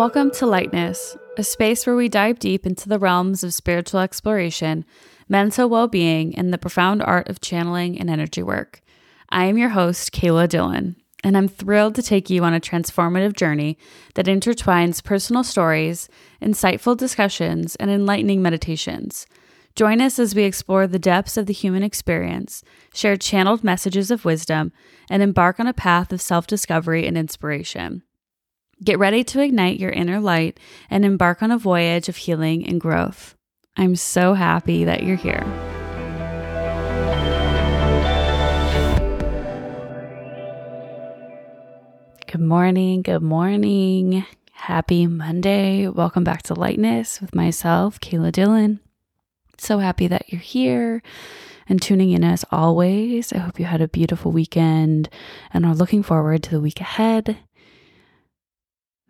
Welcome to Lightness, a space where we dive deep into the realms of spiritual exploration, mental well being, and the profound art of channeling and energy work. I am your host, Kaylah Dillon, and I'm thrilled to take you on a transformative journey that intertwines personal stories, insightful discussions, and enlightening meditations. Join us as we explore the depths of the human experience, share channeled messages of wisdom, and embark on a path of self discovery and inspiration. Get ready to ignite your inner light and embark on a voyage of healing and growth. I'm so happy that you're here. Good morning. Good morning. Happy Monday. Welcome back to Lightness with myself, Kaylah Dillon. So happy that you're here and tuning in as always. I hope you had a beautiful weekend and are looking forward to the week ahead.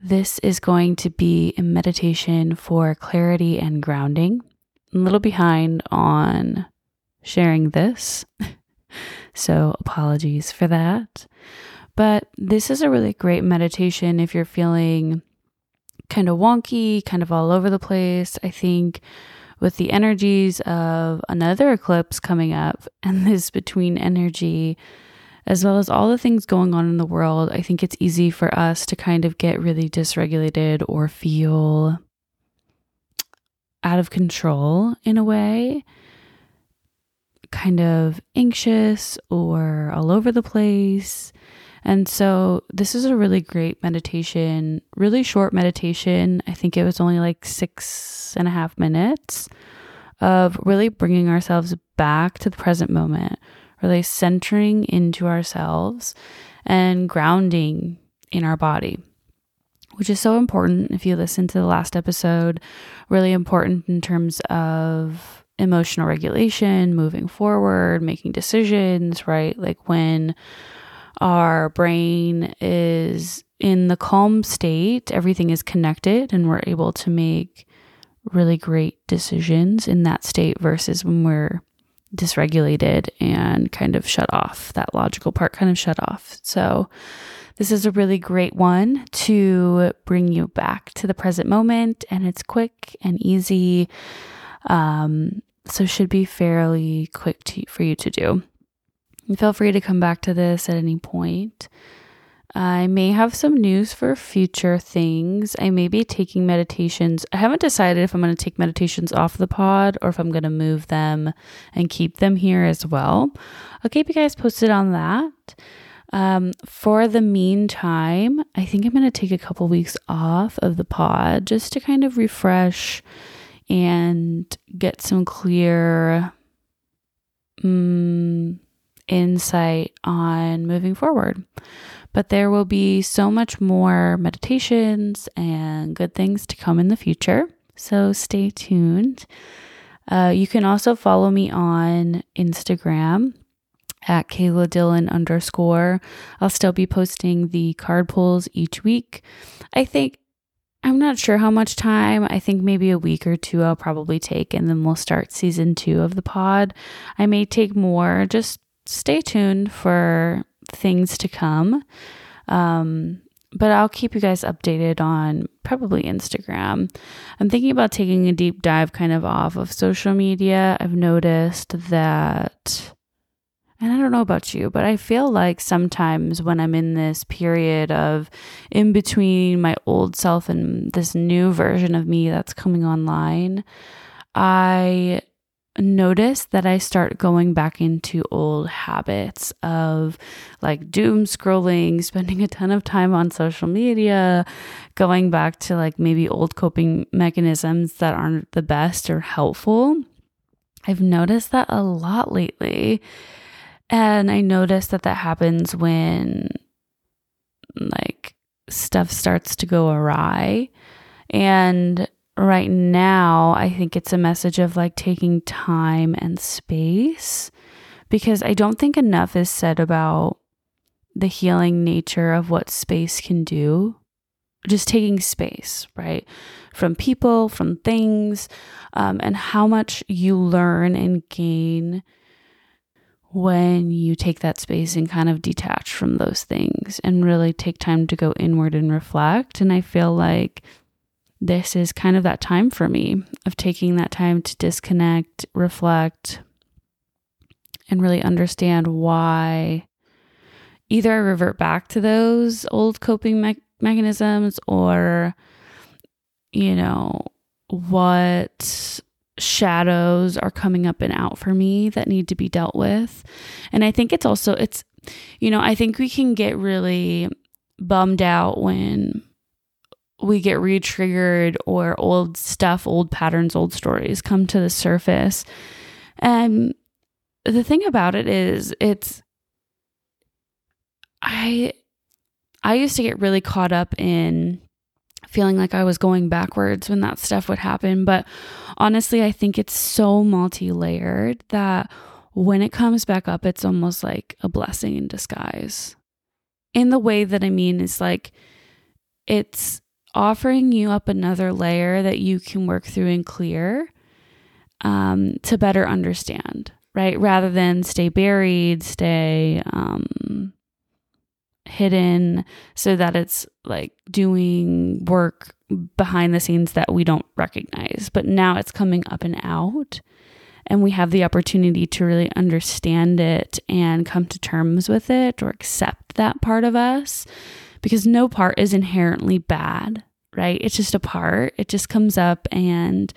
This is going to be a meditation for clarity and grounding. I'm a little behind on sharing this, so apologies for that. But this is a really great meditation if you're feeling kind of wonky, kind of all over the place. I think with the energies of another eclipse coming up and this between energy as well as all the things going on in the world, I think it's easy for us to kind of get really dysregulated or feel out of control in a way, kind of anxious or all over the place. And so, this is a really great meditation, really short meditation. I think it was only like six and a half minutes of really bringing ourselves back to the present moment really centering into ourselves and grounding in our body, which is so important. If you listen to the last episode, really important in terms of emotional regulation, moving forward, making decisions, right? Like when our brain is in the calm state, everything is connected and we're able to make really great decisions in that state versus when we're dysregulated and kind of shut off. That logical part kind of shut off. So, this is a really great one to bring you back to the present moment, and it's quick and easy. Um, so, should be fairly quick to, for you to do. And feel free to come back to this at any point. I may have some news for future things. I may be taking meditations. I haven't decided if I'm going to take meditations off the pod or if I'm going to move them and keep them here as well. I'll keep you guys posted on that. Um, for the meantime, I think I'm going to take a couple weeks off of the pod just to kind of refresh and get some clear um, insight on moving forward. But there will be so much more meditations and good things to come in the future. So stay tuned. Uh, you can also follow me on Instagram at Kaylah Dillon underscore. I'll still be posting the card pulls each week. I think I'm not sure how much time. I think maybe a week or two I'll probably take, and then we'll start season two of the pod. I may take more. Just stay tuned for things to come. Um, but I'll keep you guys updated on probably Instagram. I'm thinking about taking a deep dive kind of off of social media. I've noticed that, and I don't know about you, but I feel like sometimes when I'm in this period of in between my old self and this new version of me that's coming online, I notice that I start going back into old habits of like doom scrolling, spending a ton of time on social media, going back to like maybe old coping mechanisms that aren't the best or helpful. I've noticed that a lot lately. And I notice that that happens when like stuff starts to go awry. And right now, I think it's a message of like taking time and space because I don't think enough is said about the healing nature of what space can do. Just taking space, right? From people, from things, um, and how much you learn and gain when you take that space and kind of detach from those things and really take time to go inward and reflect. And I feel like this is kind of that time for me of taking that time to disconnect, reflect, and really understand why either I revert back to those old coping me- mechanisms or, you know, what shadows are coming up and out for me that need to be dealt with. And I think it's also, it's, you know, I think we can get really bummed out when we get re triggered or old stuff, old patterns, old stories come to the surface. And the thing about it is, it's, I, I used to get really caught up in feeling like I was going backwards when that stuff would happen. But honestly, I think it's so multi layered that when it comes back up, it's almost like a blessing in disguise. In the way that I mean is like it's offering you up another layer that you can work through and clear um, to better understand, right? Rather than stay buried, stay um, hidden so that it's like doing work behind the scenes that we don't recognize. But now it's coming up and out. And we have the opportunity to really understand it and come to terms with it or accept that part of us because no part is inherently bad, right? It's just a part. It just comes up and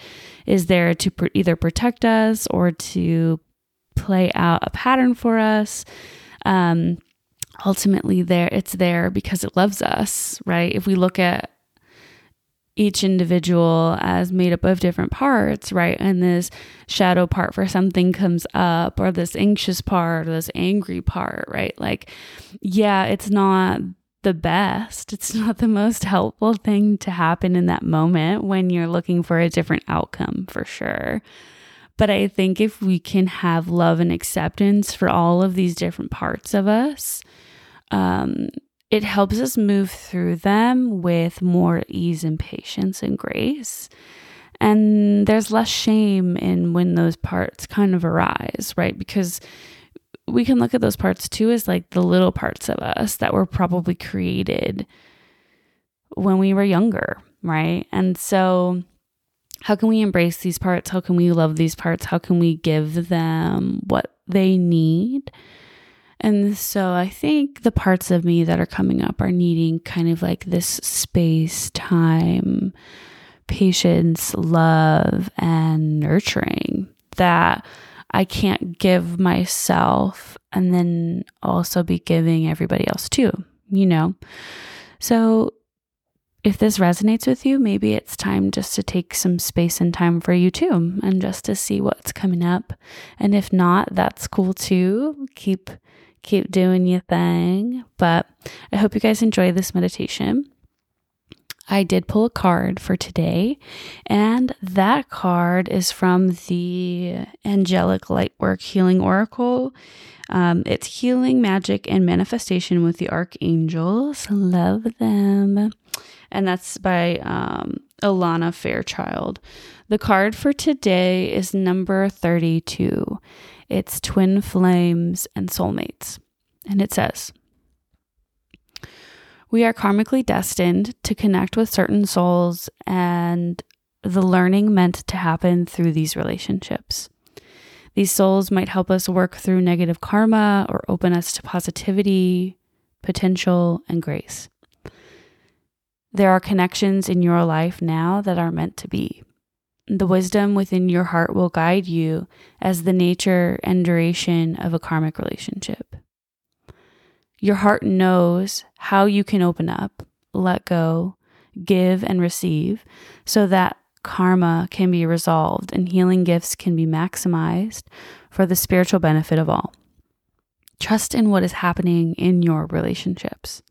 is there to pr- either protect us or to play out a pattern for us. Um, ultimately there it's there because it loves us, right? If we look at each individual as made up of different parts, right? And this shadow part for something comes up, or this anxious part, or this angry part, right? Like, yeah, it's not the best. It's not the most helpful thing to happen in that moment when you're looking for a different outcome, for sure. But I think if we can have love and acceptance for all of these different parts of us, um, it helps us move through them with more ease and patience and grace. And there's less shame in when those parts kind of arise, right? Because we can look at those parts too as like the little parts of us that were probably created when we were younger, right? And so, how can we embrace these parts? How can we love these parts? How can we give them what they need? And so I think the parts of me that are coming up are needing kind of like this space, time, patience, love, and nurturing that I can't give myself and then also be giving everybody else too, you know? So if this resonates with you, maybe it's time just to take some space and time for you too and just to see what's coming up. And if not, that's cool too. Keep keep doing your thing. But I hope you guys enjoy this meditation. I did pull a card for today, and that card is from the Angelic Lightwork Healing Oracle. Um, it's healing, magic, and manifestation with the archangels. Love them. And that's by um, Alana Fairchild. The card for today is number 32. It's Twin Flames and Soulmates. And it says, We are karmically destined to connect with certain souls and the learning meant to happen through these relationships. These souls might help us work through negative karma or open us to positivity, potential, and grace. There are connections in your life now that are meant to be. The wisdom within your heart will guide you as the nature and duration of a karmic relationship. Your heart knows how you can open up, let go, give, and receive so that karma can be resolved and healing gifts can be maximized for the spiritual benefit of all. Trust in what is happening in your relationships.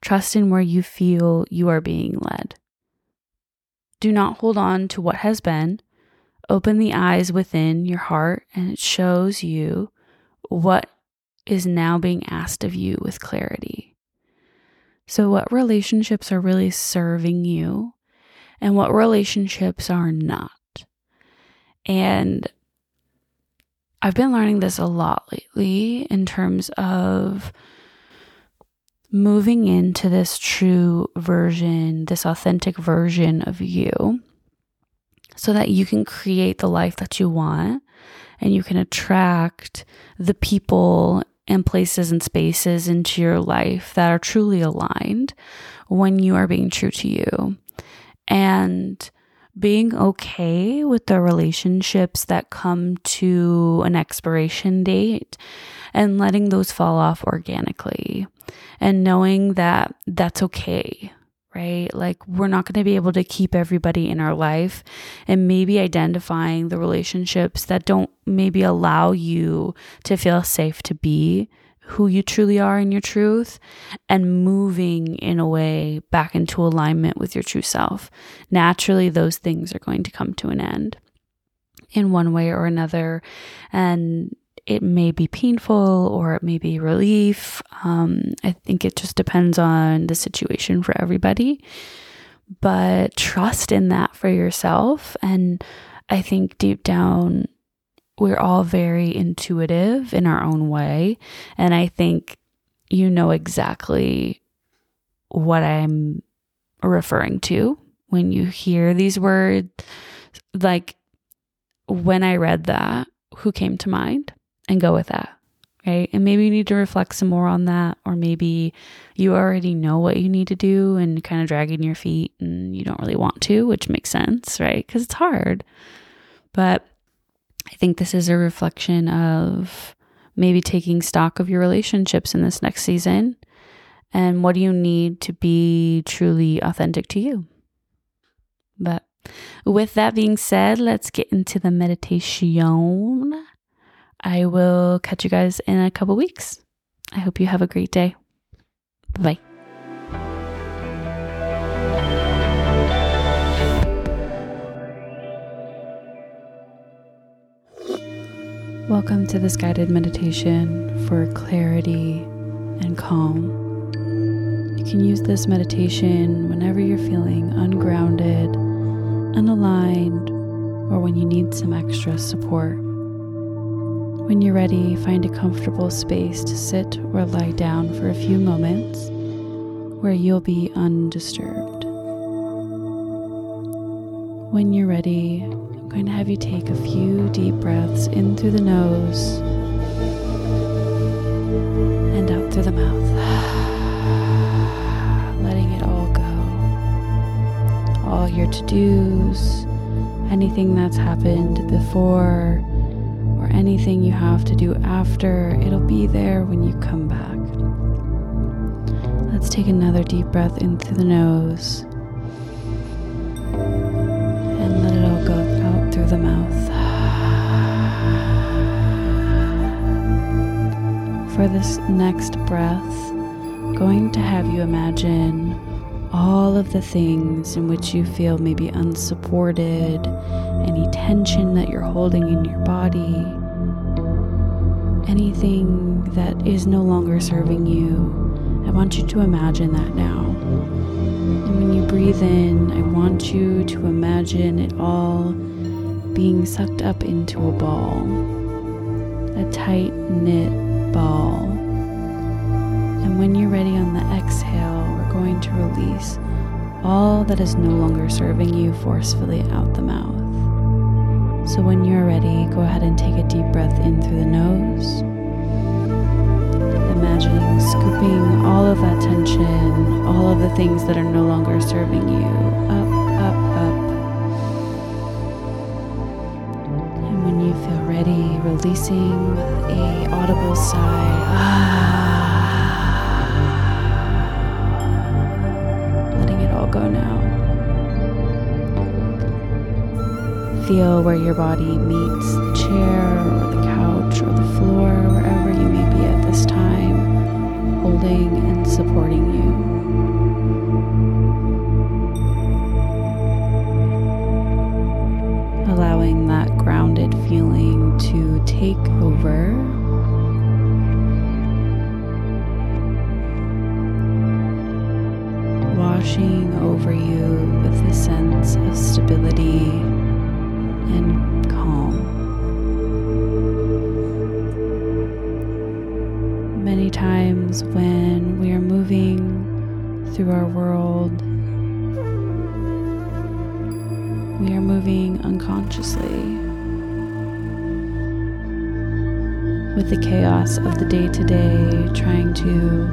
Trust in where you feel you are being led. Do not hold on to what has been. Open the eyes within your heart, and it shows you what is now being asked of you with clarity. So, what relationships are really serving you, and what relationships are not? And I've been learning this a lot lately in terms of moving into this true version, this authentic version of you, so that you can create the life that you want and you can attract the people and places and spaces into your life that are truly aligned when you are being true to you. And being okay with the relationships that come to an expiration date and letting those fall off organically and knowing that that's okay right? Like, we're not going to be able to keep everybody in our life, and maybe identifying the relationships that don't maybe allow you to feel safe to be who you truly are in your truth and moving in a way back into alignment with your true self. Naturally, those things are going to come to an end in one way or another. And it may be painful or it may be relief. Um, I think it just depends on the situation for everybody. But trust in that for yourself. And I think deep down, we're all very intuitive in our own way. And I think you know exactly what I'm referring to when you hear these words. Like when I read that, who came to mind? And go with that. Right. And maybe you need to reflect some more on that, or maybe you already know what you need to do and kind of dragging your feet and you don't really want to, which makes sense, right? Because it's hard. But I think this is a reflection of maybe taking stock of your relationships in this next season and what do you need to be truly authentic to you. But with that being said, let's get into the meditation. I will catch you guys in a couple weeks. I hope you have a great day. Bye. Welcome to this guided meditation for clarity and calm. You can use this meditation whenever you're feeling ungrounded, unaligned, or when you need some extra support. When you're ready, find a comfortable space to sit or lie down for a few moments where you'll be undisturbed. When you're ready, I'm going to have you take a few deep breaths in through the nose and out through the mouth, letting it all go. All your to dos, anything that's happened before or anything you have to do after, it'll be there when you come back. Let's take another deep breath in through the nose and let it all go out through the mouth. For this next breath, going to have you imagine all of the things in which you feel maybe unsupported, any tension that you're holding in your body, anything that is no longer serving you. I want you to imagine that now. And when you breathe in, I want you to imagine it all being sucked up into a ball, a tight knit ball. And when you're ready on the exhale, we're going to release all that is no longer serving you forcefully out the mouth. So when you're ready, go ahead and take a deep breath in through the nose. Imagining scooping all of that tension, all of the things that are no longer serving you, up, up, up. And when you feel ready, releasing with a audible sigh. Ah. Letting it all go now. Feel where your body meets the chair or the couch or the floor, wherever you may be at this time, holding and supporting you. Allowing that grounded feeling to take over washing over you with a sense of stability and calm. Many times when we are moving through our world, we are moving unconsciously with the chaos of the day to day, trying to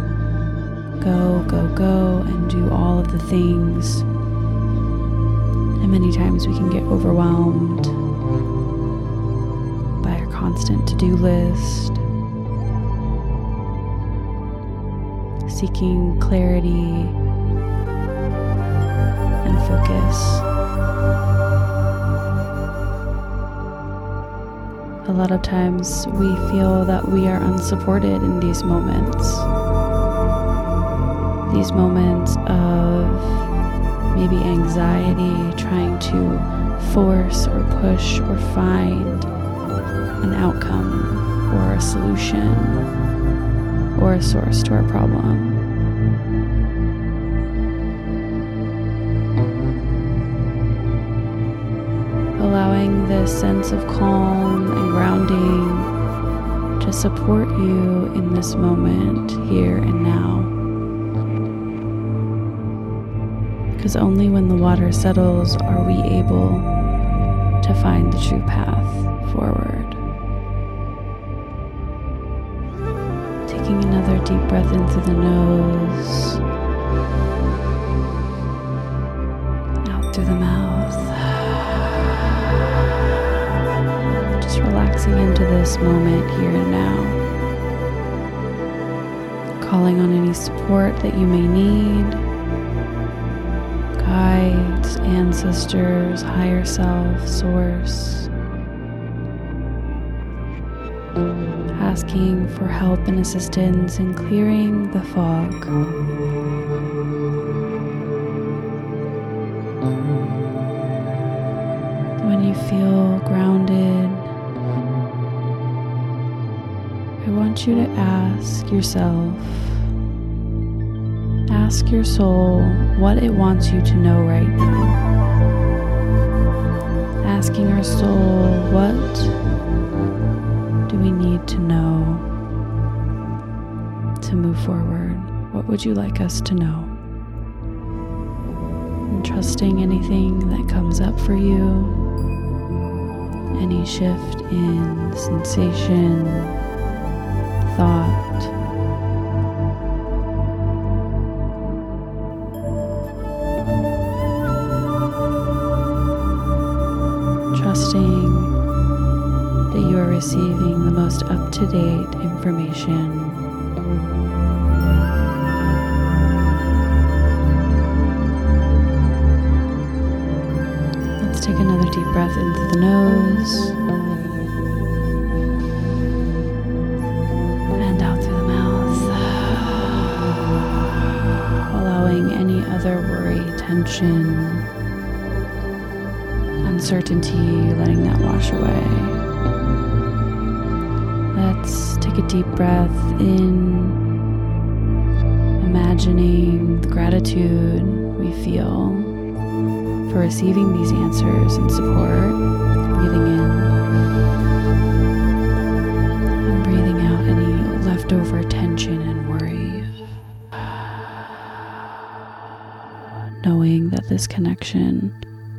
go, go, go, and do all of the things and many times we can get overwhelmed by our constant to do list, seeking clarity and focus. A lot of times we feel that we are unsupported in these moments. These moments of maybe anxiety, trying to force or push or find an outcome or a solution or a source to our problem. allowing this sense of calm and grounding to support you in this moment, here and now. Because only when the water settles are we able to find the true path forward. Taking another deep breath in through the nose, out through the mouth. Just relaxing into this moment here and now. Calling on any support that you may need guides, ancestors, higher self, source. Asking for help and assistance in clearing the fog. When you feel grounded I want you to ask yourself, ask your soul what it wants you to know right now. Asking our soul, what do we need to know to move forward? What would you like us to know? And trusting anything that comes up for you, any shift in sensation thought. Information. Let's take another deep breath in through the nose. And out through the mouth. Allowing any other worry, tension, uncertainty, letting that wash away. A deep breath in, imagining the gratitude we feel for receiving these answers and support, breathing in. and breathing out any leftover tension and worry. knowing that this connection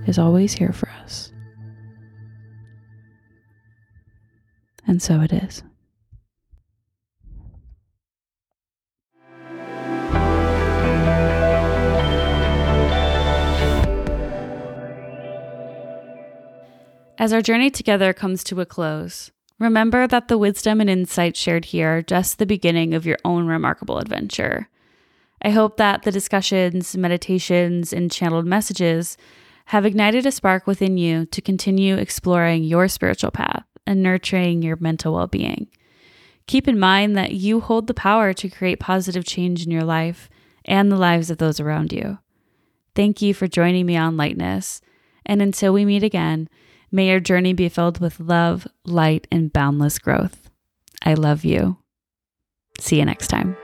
is always here for us. And so it is. As our journey together comes to a close, remember that the wisdom and insight shared here are just the beginning of your own remarkable adventure. I hope that the discussions, meditations, and channeled messages have ignited a spark within you to continue exploring your spiritual path and nurturing your mental well being. Keep in mind that you hold the power to create positive change in your life and the lives of those around you. Thank you for joining me on Lightness, and until we meet again, may your journey be filled with love, light, and boundless growth. I love you. See you next time.